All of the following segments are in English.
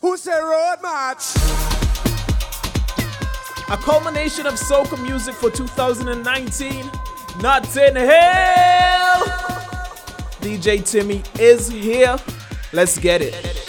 Who said road march? A culmination of soca music for 2019. Not in hell. DJ Timmy is here. Let's get it.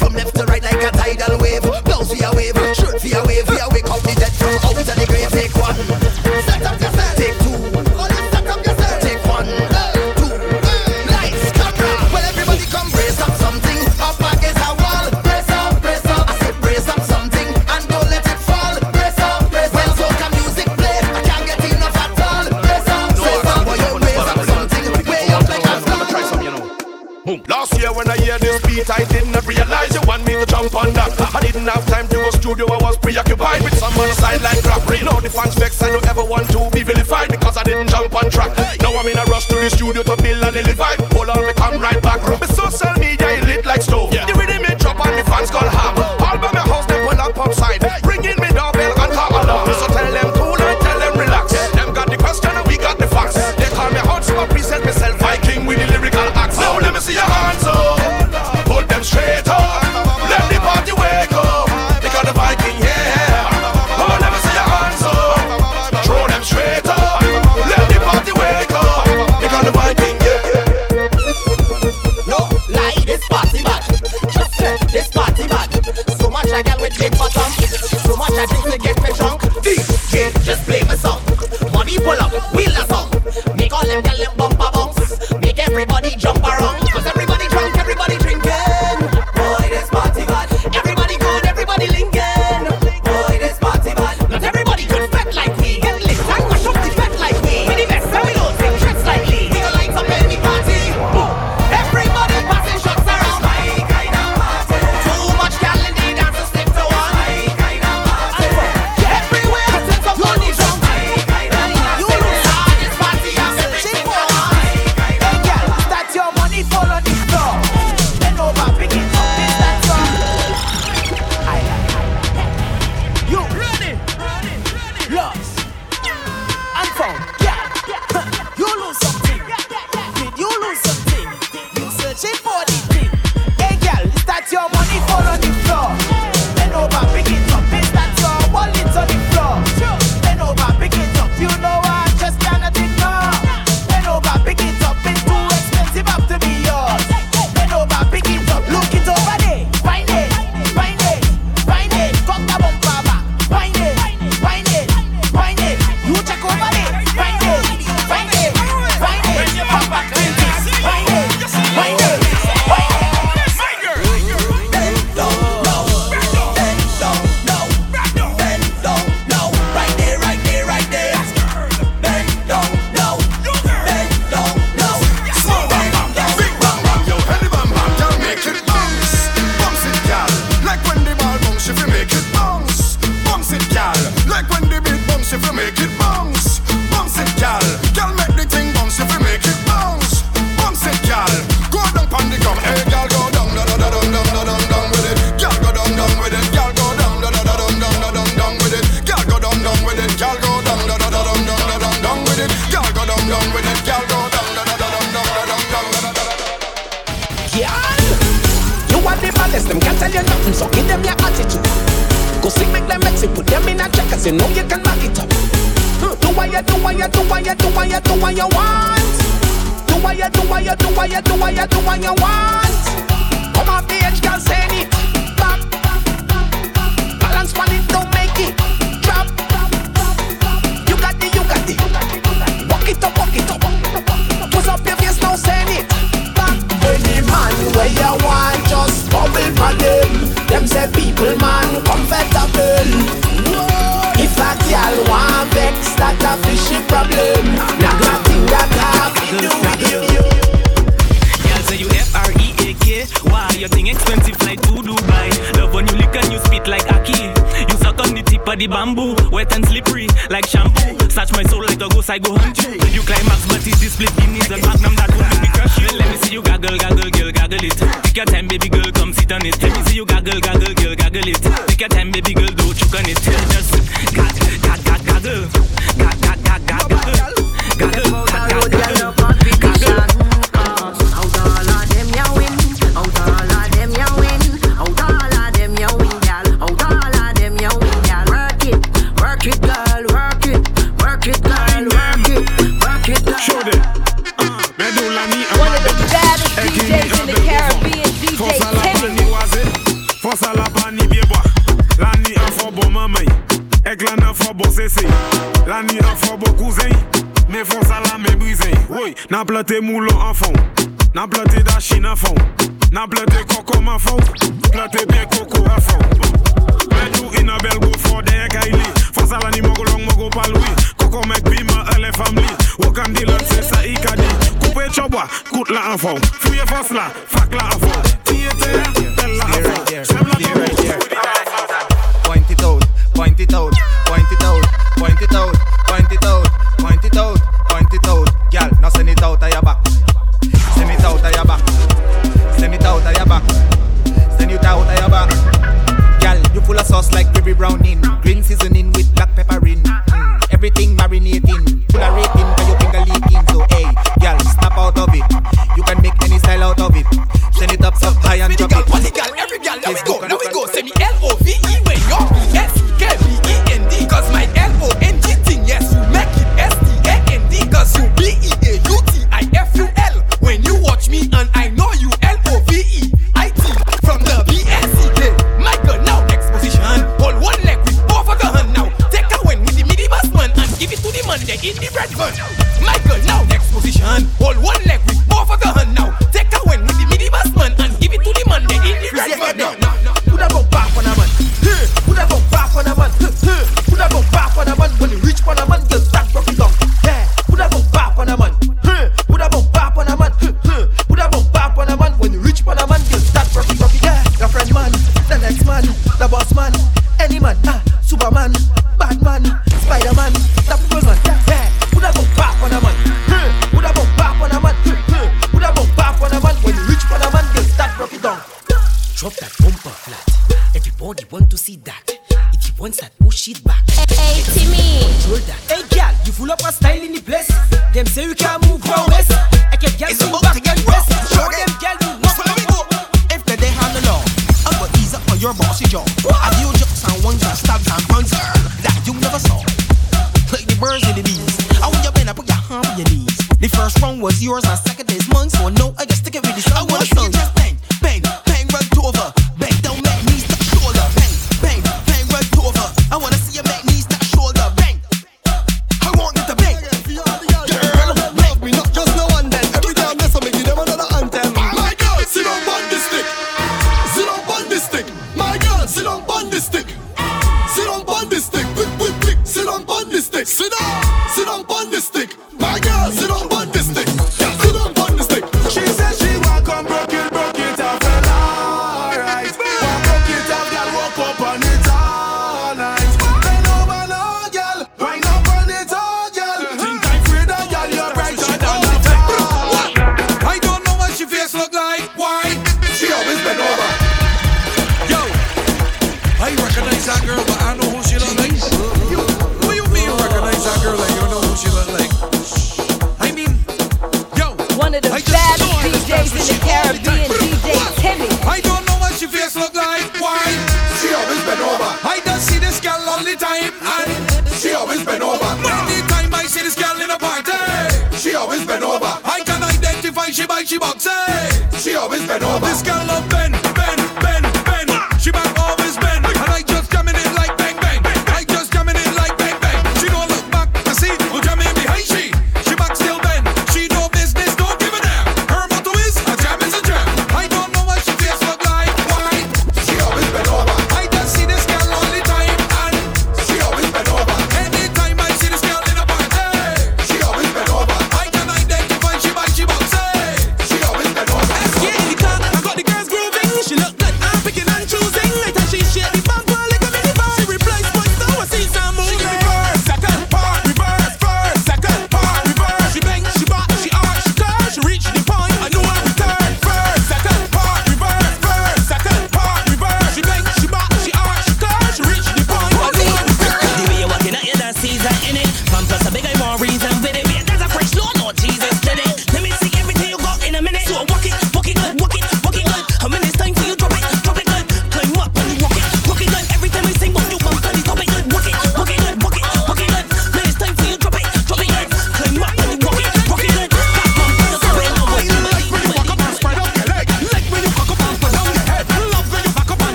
From left to right like a tidal wave. Blows we a wave, shirt we a wave. We a wake out the dead from out of the grave. Take one. side like robbery. Now the fans vex, I don't ever want to be vilified because I didn't jump on track. Now I'm in a rush to the studio to build a little vibe. Hold on, me come right back.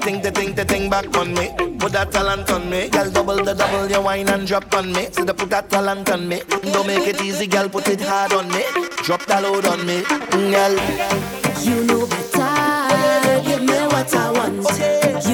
Think the think the think back on me. Put that talent on me, girl. Double the double, your wine and drop on me. So the put that talent on me. Don't make it easy, girl. Put it hard on me. Drop that load on me, girl. You know better. Give me what I want. Okay.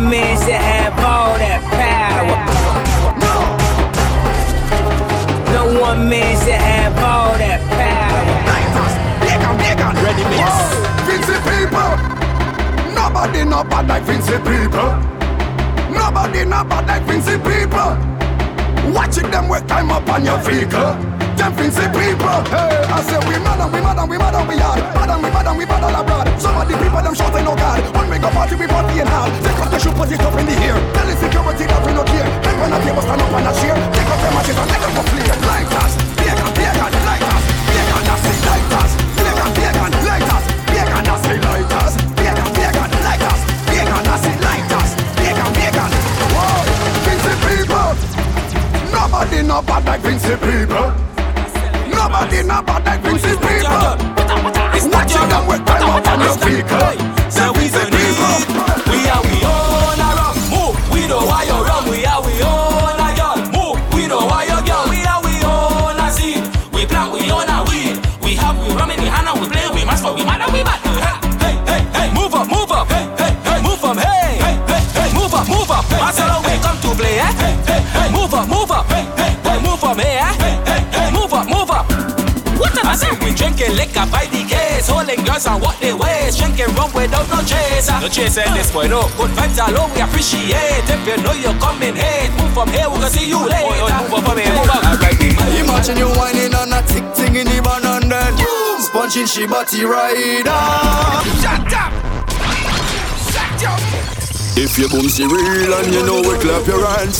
man should have all that power. No one man should have all that power. Ready miss. Oh, people. Nobody not bad like Vincy people. Nobody not bad like Vincy people. Watching them work time up on your vehicle. Them Vincy people. Hey, I say we mad and we mad and we mad and we hard. Mad and we mad and we mad all abroad. Some of the people them shouting no God. When we go party we party in hall. Take off the shoe, put it up in the air. Tell the security that we no care. Them when a table stand up and a cheer. Take off them matches and let them go flare. Like us, pagan, pagan, like us, pagan, that's it, like us, pagan, pagan, like us, pagan, that's it, like us. Whoa, Vincy people. Nobody not bad like Vincy people. Nobody not bad like Vincy people. Watching them with time up on your vehicle. Vincy people. We are we own a rum, move. We know why you rum. We are we own a girl, move. We know why you girl. We are we own a seed. We plant we own a weed. We have we rum in the hand and we play. We must for we mad and we mad. Hey hey hey, move up move up. Hey hey hey, move up. Hey hey hey hey, move up move up. I we come to play. Eh? Hey hey hey, move up move drinking liquor by the case, holding girls on what they waist, drinking rum without no chaser. No chaser in this boy, no. Good vibes are low, we appreciate. If you know you're coming, hey, move from here, we gonna see you oh, later. move up from here, move up. Alright, we Imagine you whining on a tick thing in the van and then Sponging she body rider Shut up! Shut up! If your boomsy real and you know it, clap your hands.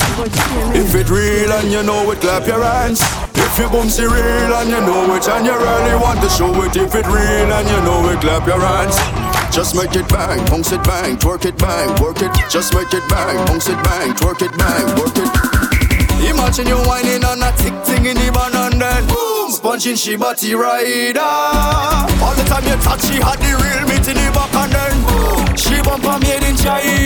If it real and you know it, clap your hands. If your boomsy real and you know it and you really want to show it. If it real and you know it, clap your hands. Just make it bang, bounce it bang, twerk it bang, work it. Just make it bang, bounce it bang, twerk it bang, work it. Imagine you whining on a tick thing in the van and then boom, Sponging she body rider All the time you touch she had the real meat in the back and then boom, She bump made in China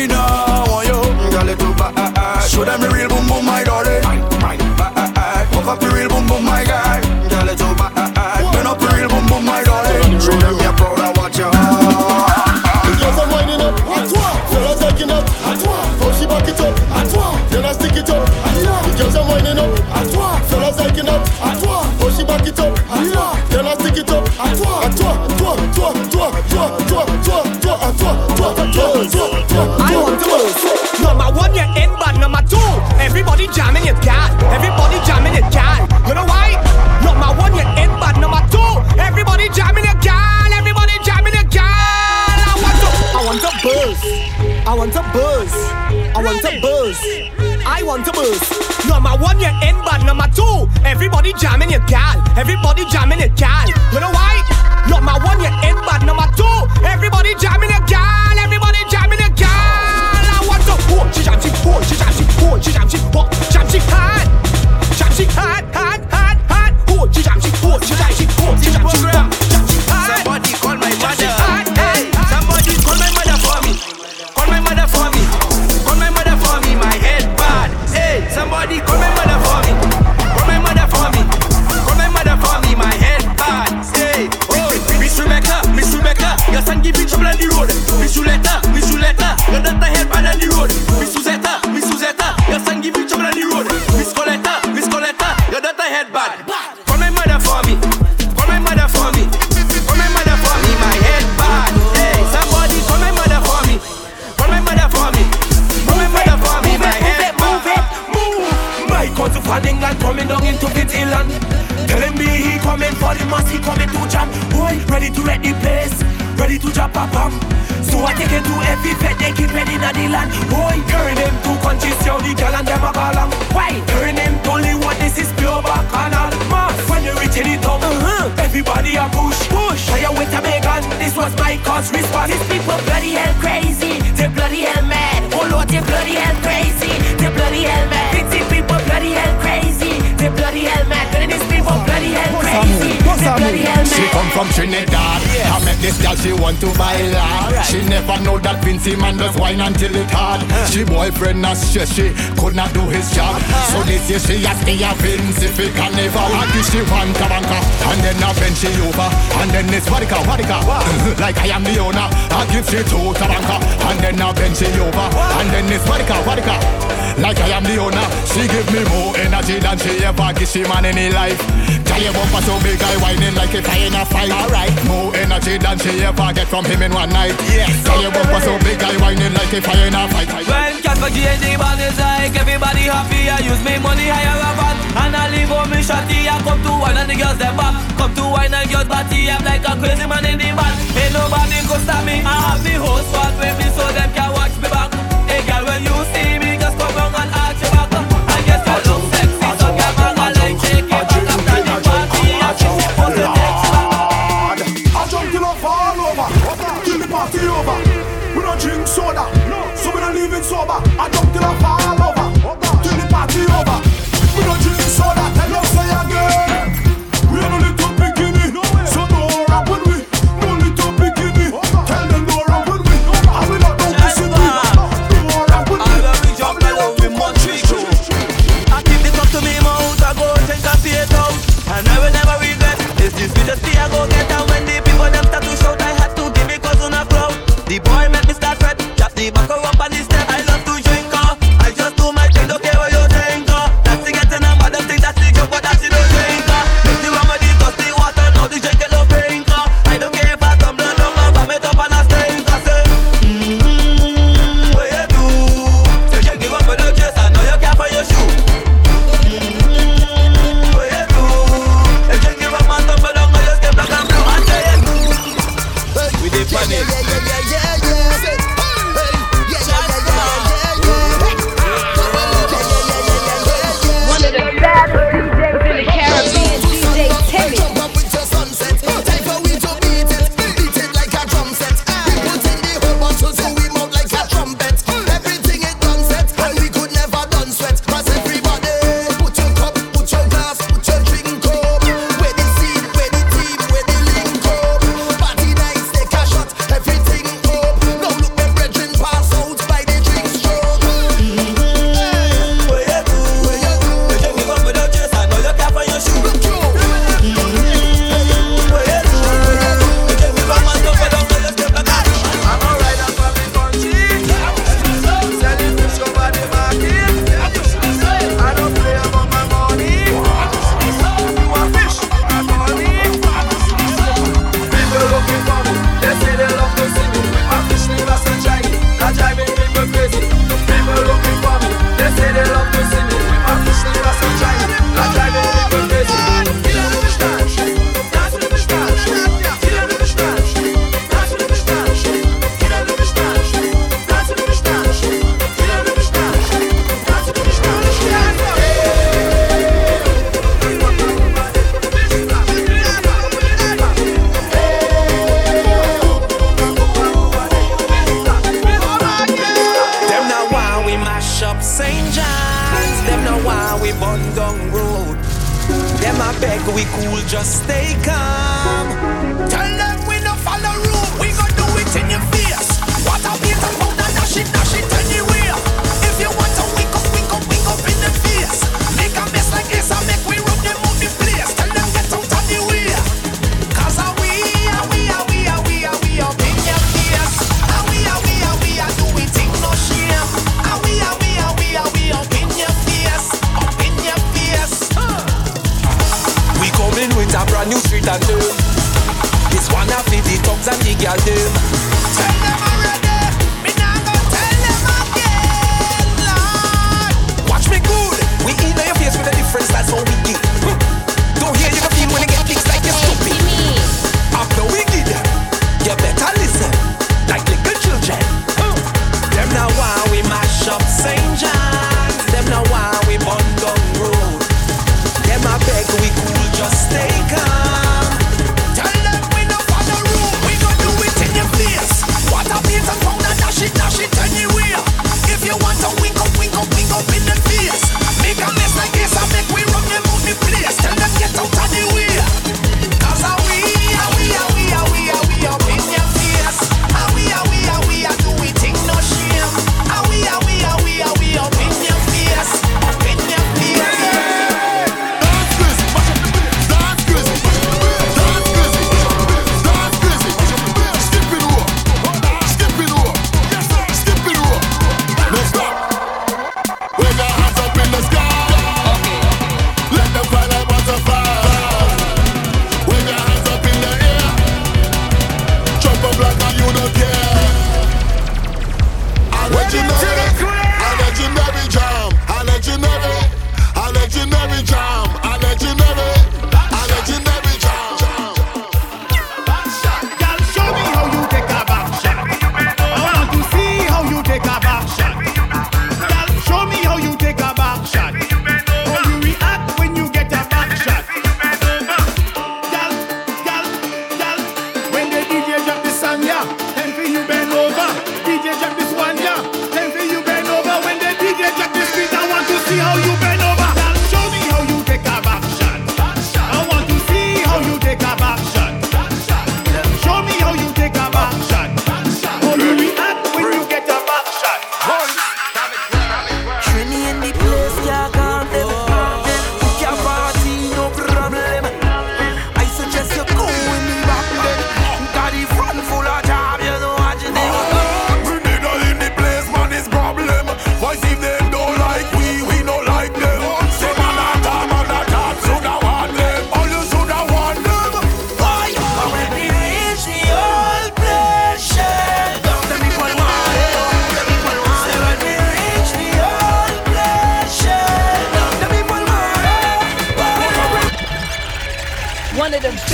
want to buzz. I want to buzz. I want to buzz. Number one, you're in, but number two, everybody jamming your gal. Everybody jamming your gal. You know why? Number one, you're in, but number two, everybody jamming your ready in the land. Boy, turn him to countries, yo, the girl and them a call him. Why? Turn him to only one, this is pure bacchanal. Mass, when you reach in the top, uh-huh. everybody a push, push. Fire with a Megan, this was my cause response. These people bloody hell crazy, they're bloody hell mad. Oh Lord, they're bloody hell crazy, they're bloody hell mad. These people bloody hell crazy, they're bloody hell mad. And these people bloody hell crazy, they're bloody hell She mad. come from Trinidad. This girl, she want to buy land. She never know that Vincy man does wine until it hard. Uh-huh. She boyfriend not stress, she could not do his job. Uh-huh. So this year she asked me a Vincy fi carnival. I give she one tabanka, and then I bend she over, and then it's wadika wadika. like I am the owner. I give she two tabanka, and then I bend she over, and then it's wadika wadika. Like I am the owner, she give me more energy than she ever give she man in her life. Tell your bumper so big, I whining like if I in a fight. Alright, more energy than she ever get from him in one night. Yes, tell your bumper so big, I whining like if I in a fight. When Casper G and J-Ban is like everybody happy, I use me money higher a. And I leave on me shotty, I come to wine and the girls them back. Come to wine and girls party, I'm like a crazy man in the band. Ain't nobody gonna stop me, I have the whole squad with me so them can watch me back. stuff all over. Oh, Till the party over.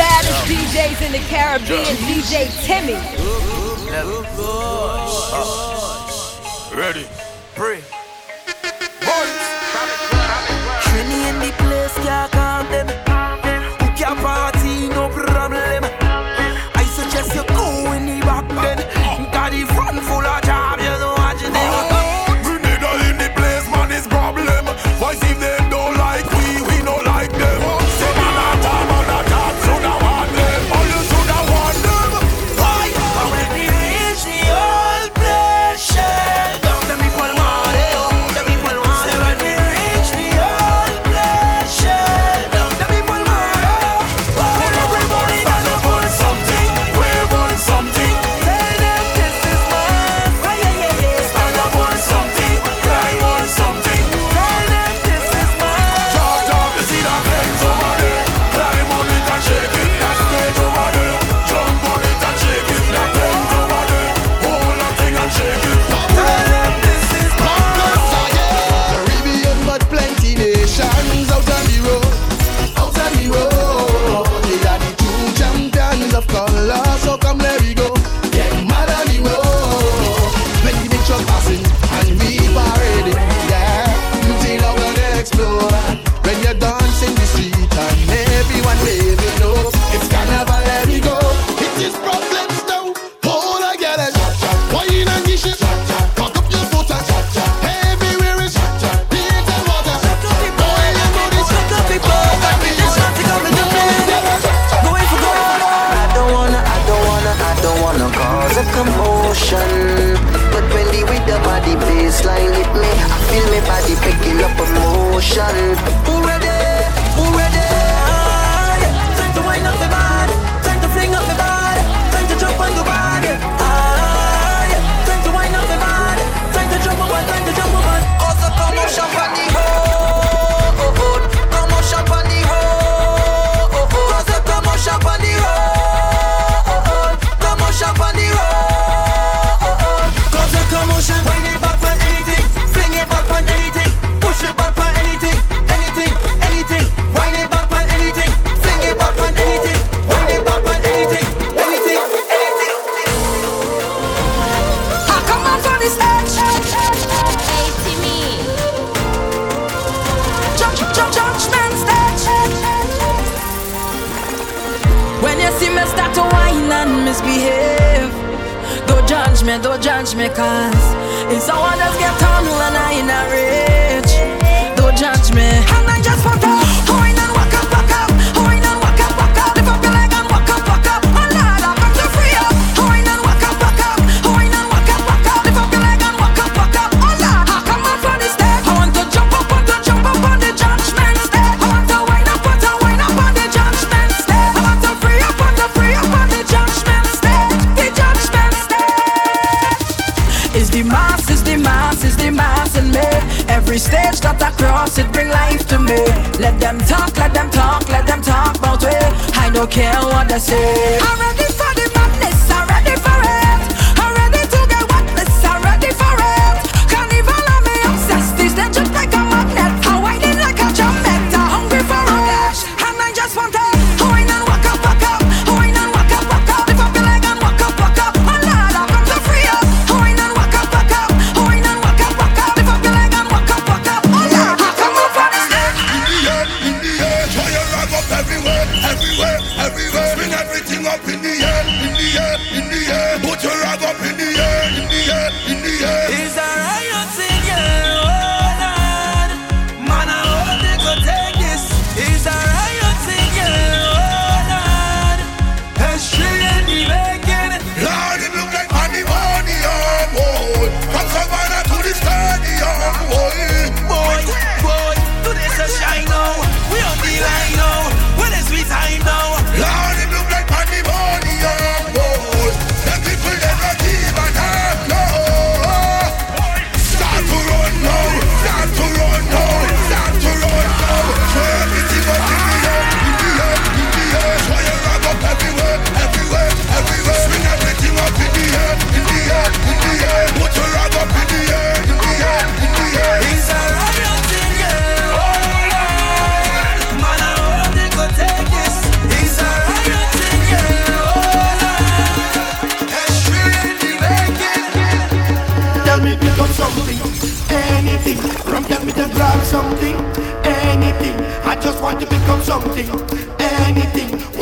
Baddest DJs in the Caribbean, DJ Timmy. Ready? Pray.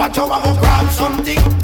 that you want to grab something.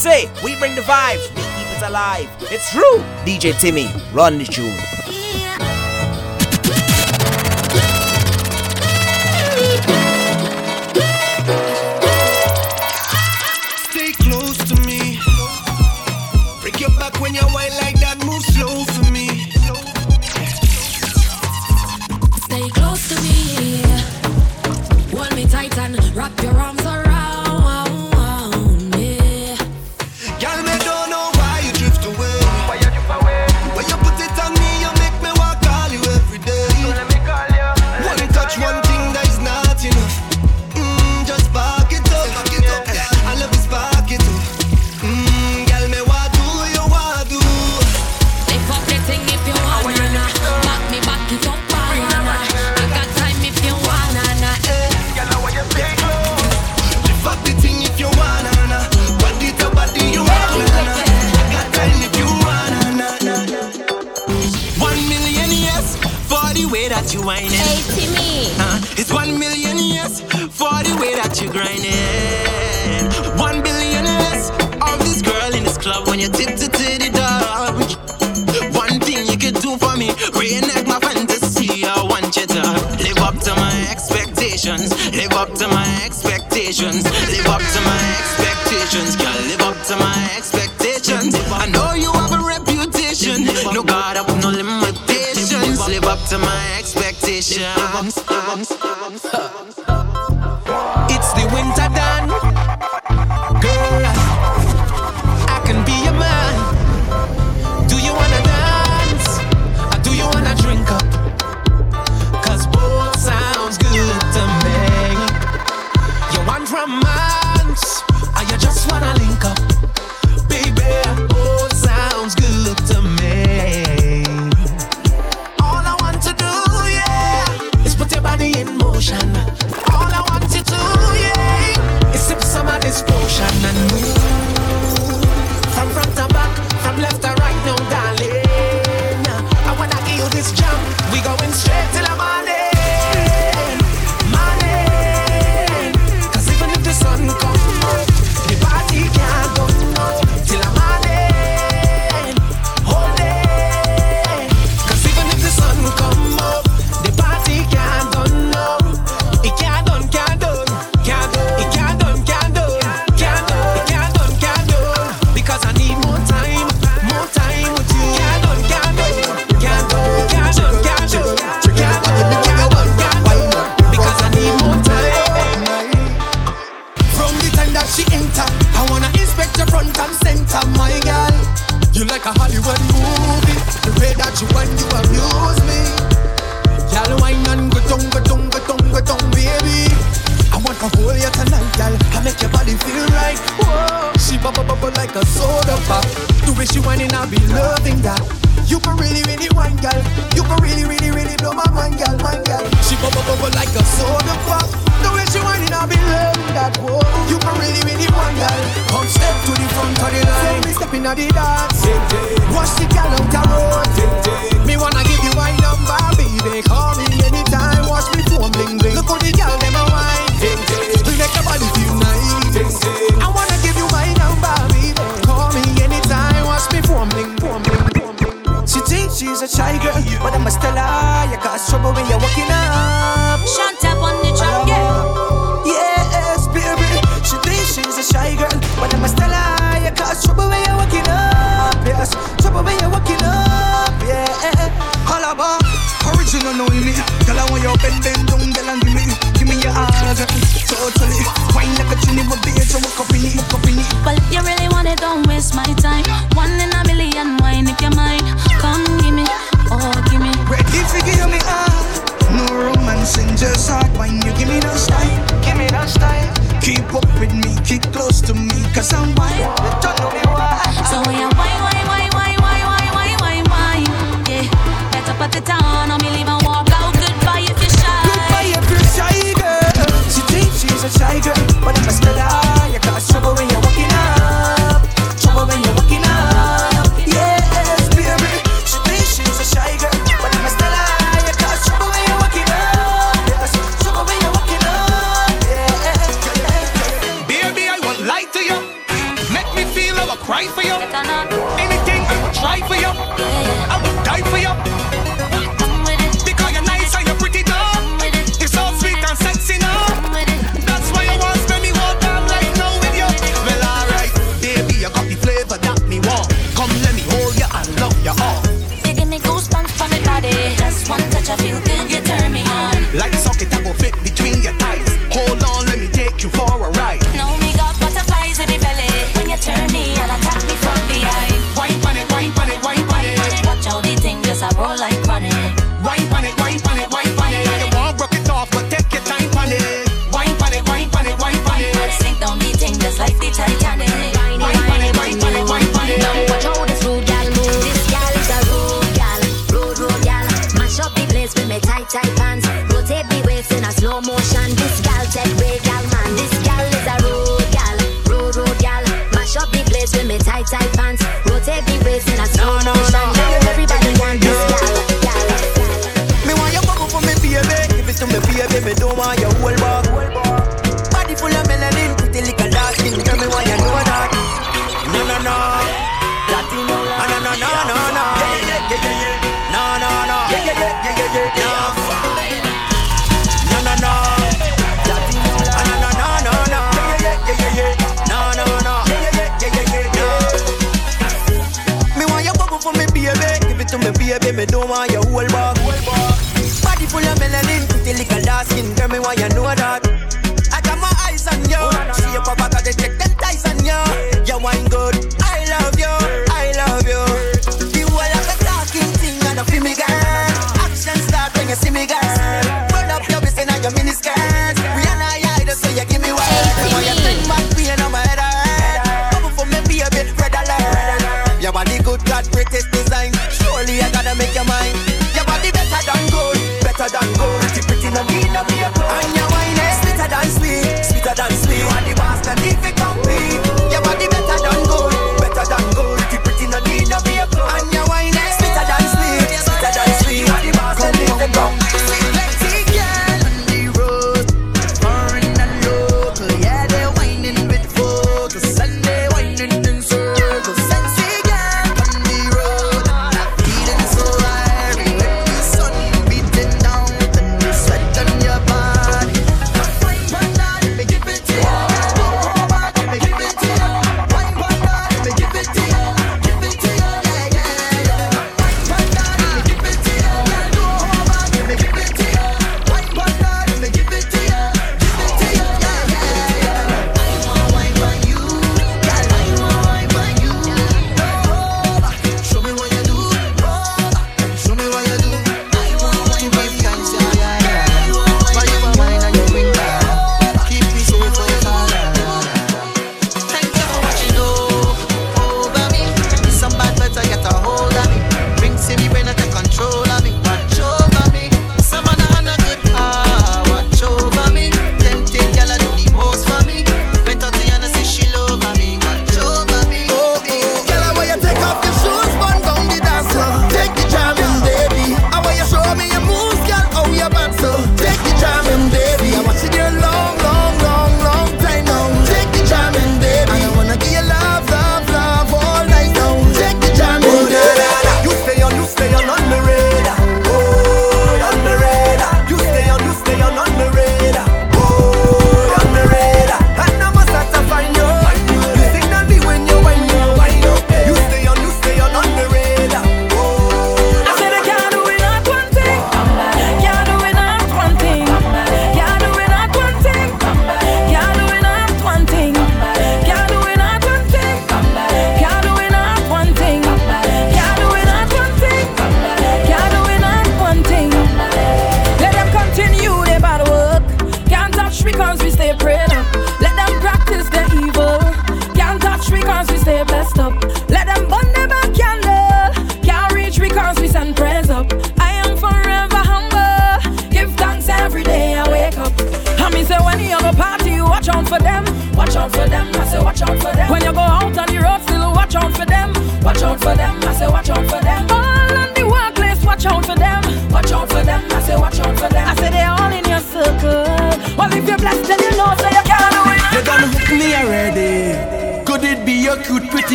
say, we bring the vibes, we keep it alive. It's true. DJ Timmy, run the tune.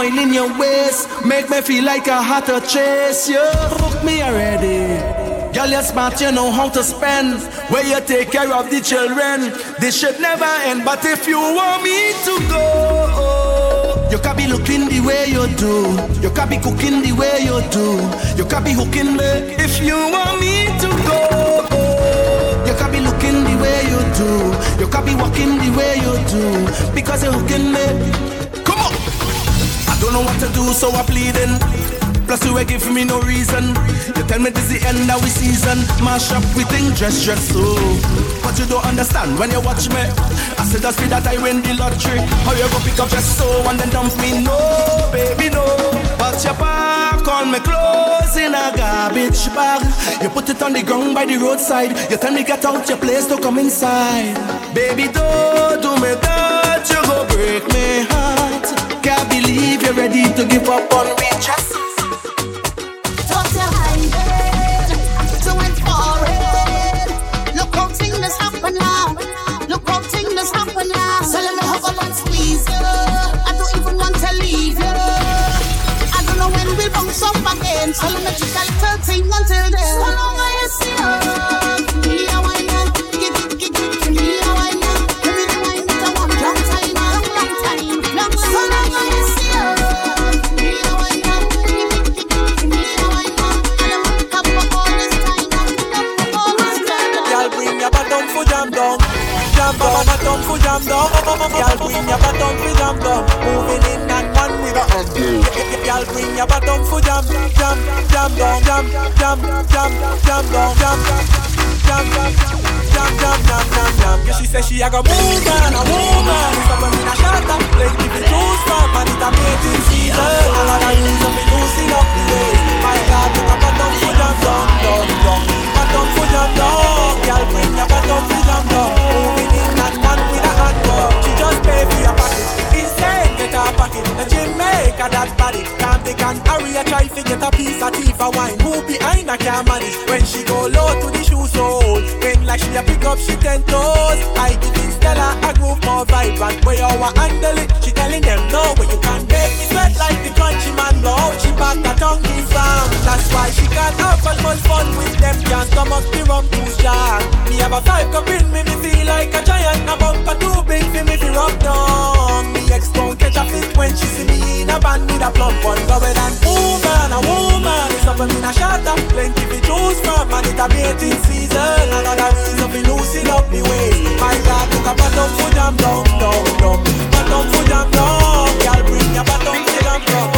Oil in your waist make me feel like I had to chase you. Hook me already. Girl, you're smart, you know how to spend. Where you take care of the children. This should never end, but if you want me to go, you can be looking the way you do. You can be cooking the way you do. You can be hooking me if you want me to go. You can be looking the way you do. You can be walking the way you do. Because you're hooking me. Don't know what to do, so I'm pleading. Plus you ain't giving me no reason. You tell me this the end of the season. Mash up we think dress dress so. But you don't understand when you watch me. I said just that I win the lottery. How you go pick up dress so and then dump me? No, baby, no. But your back on me clothes in a garbage bag. You put it on the ground by the roadside. You tell me get out your place, to come inside. Baby, don't do me that. You go break me can't believe you're ready to give up on me. Just talk for it. Look how things now. Look how things now. So let me and squeeze. I don't even want to leave. I don't know when we'll up again. So let me I got more back up in me, me feel like a giant. A bumper too big for me to rub down. Me ex gon' catch a fit when she see me in a band with a plump one going on. Woman, a woman is up in a shutter. Plenty to choose from, and it's a baiting season. Another reason for loosening up me way. My God, took a bottom food, I'm dumb, dumb, dumb. Bottom food, I'm dumb. Y'all bring your bottom food, I'm dumb.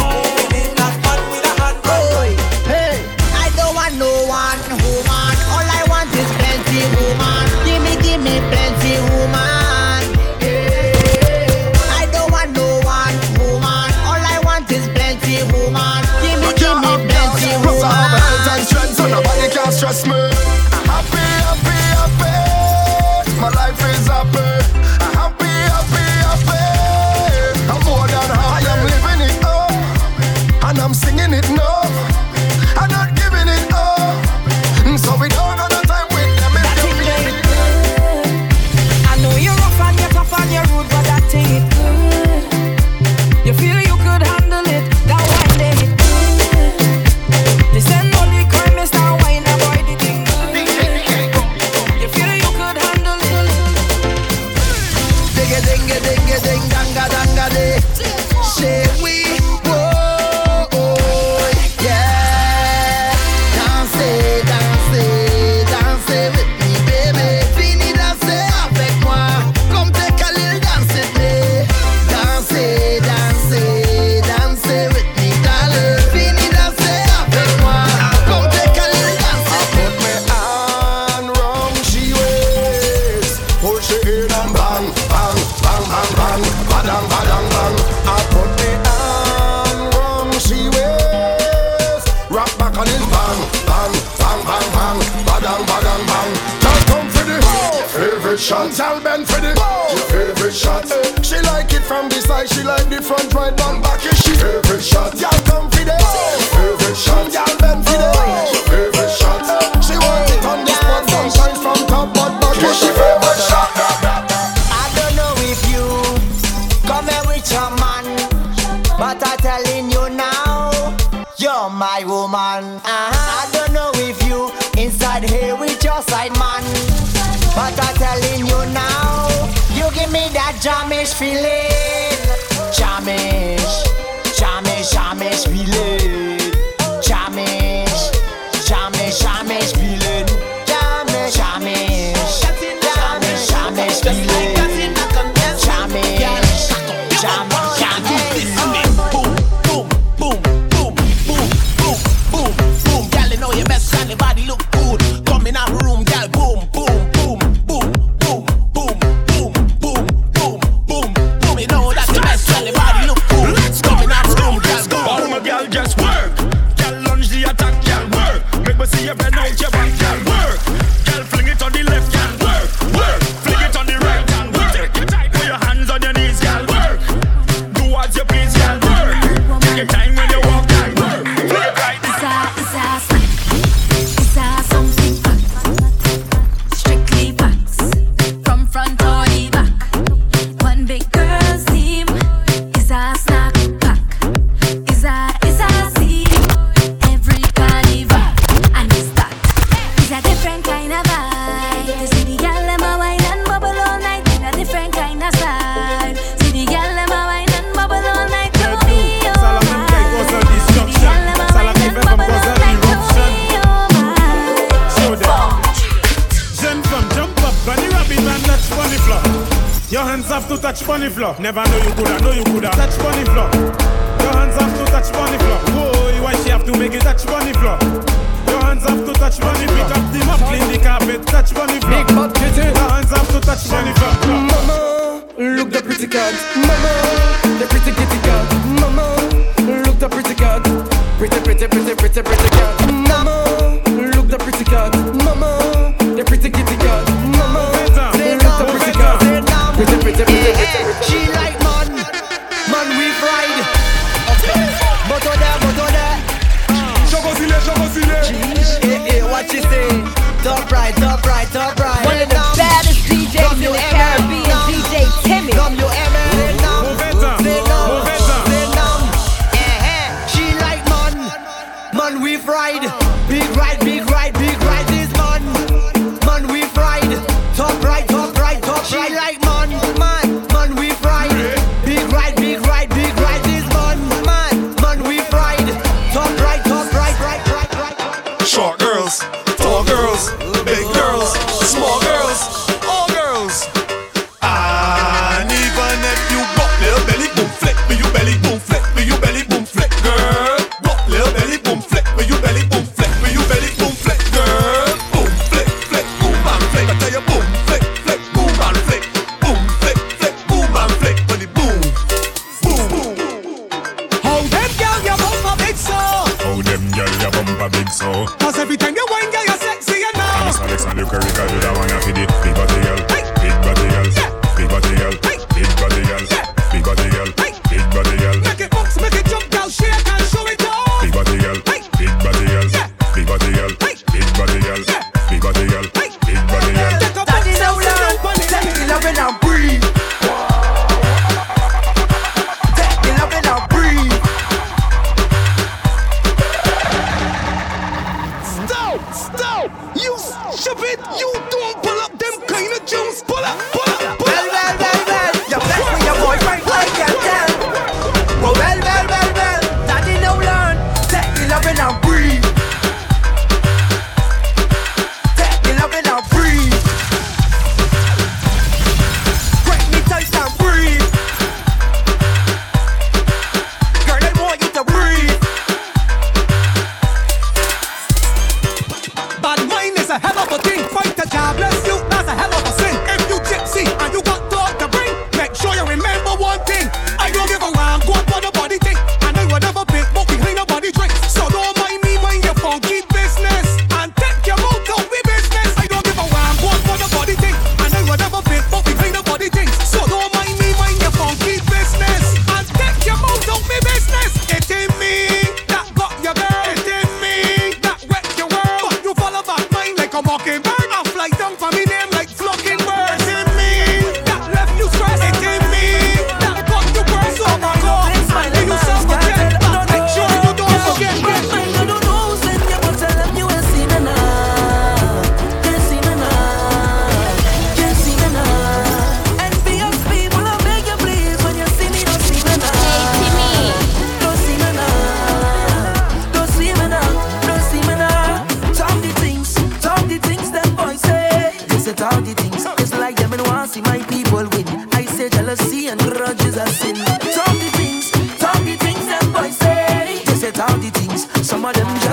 so.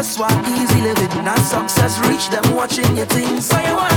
Just want easy living, not success. Reach them watching your things. So you want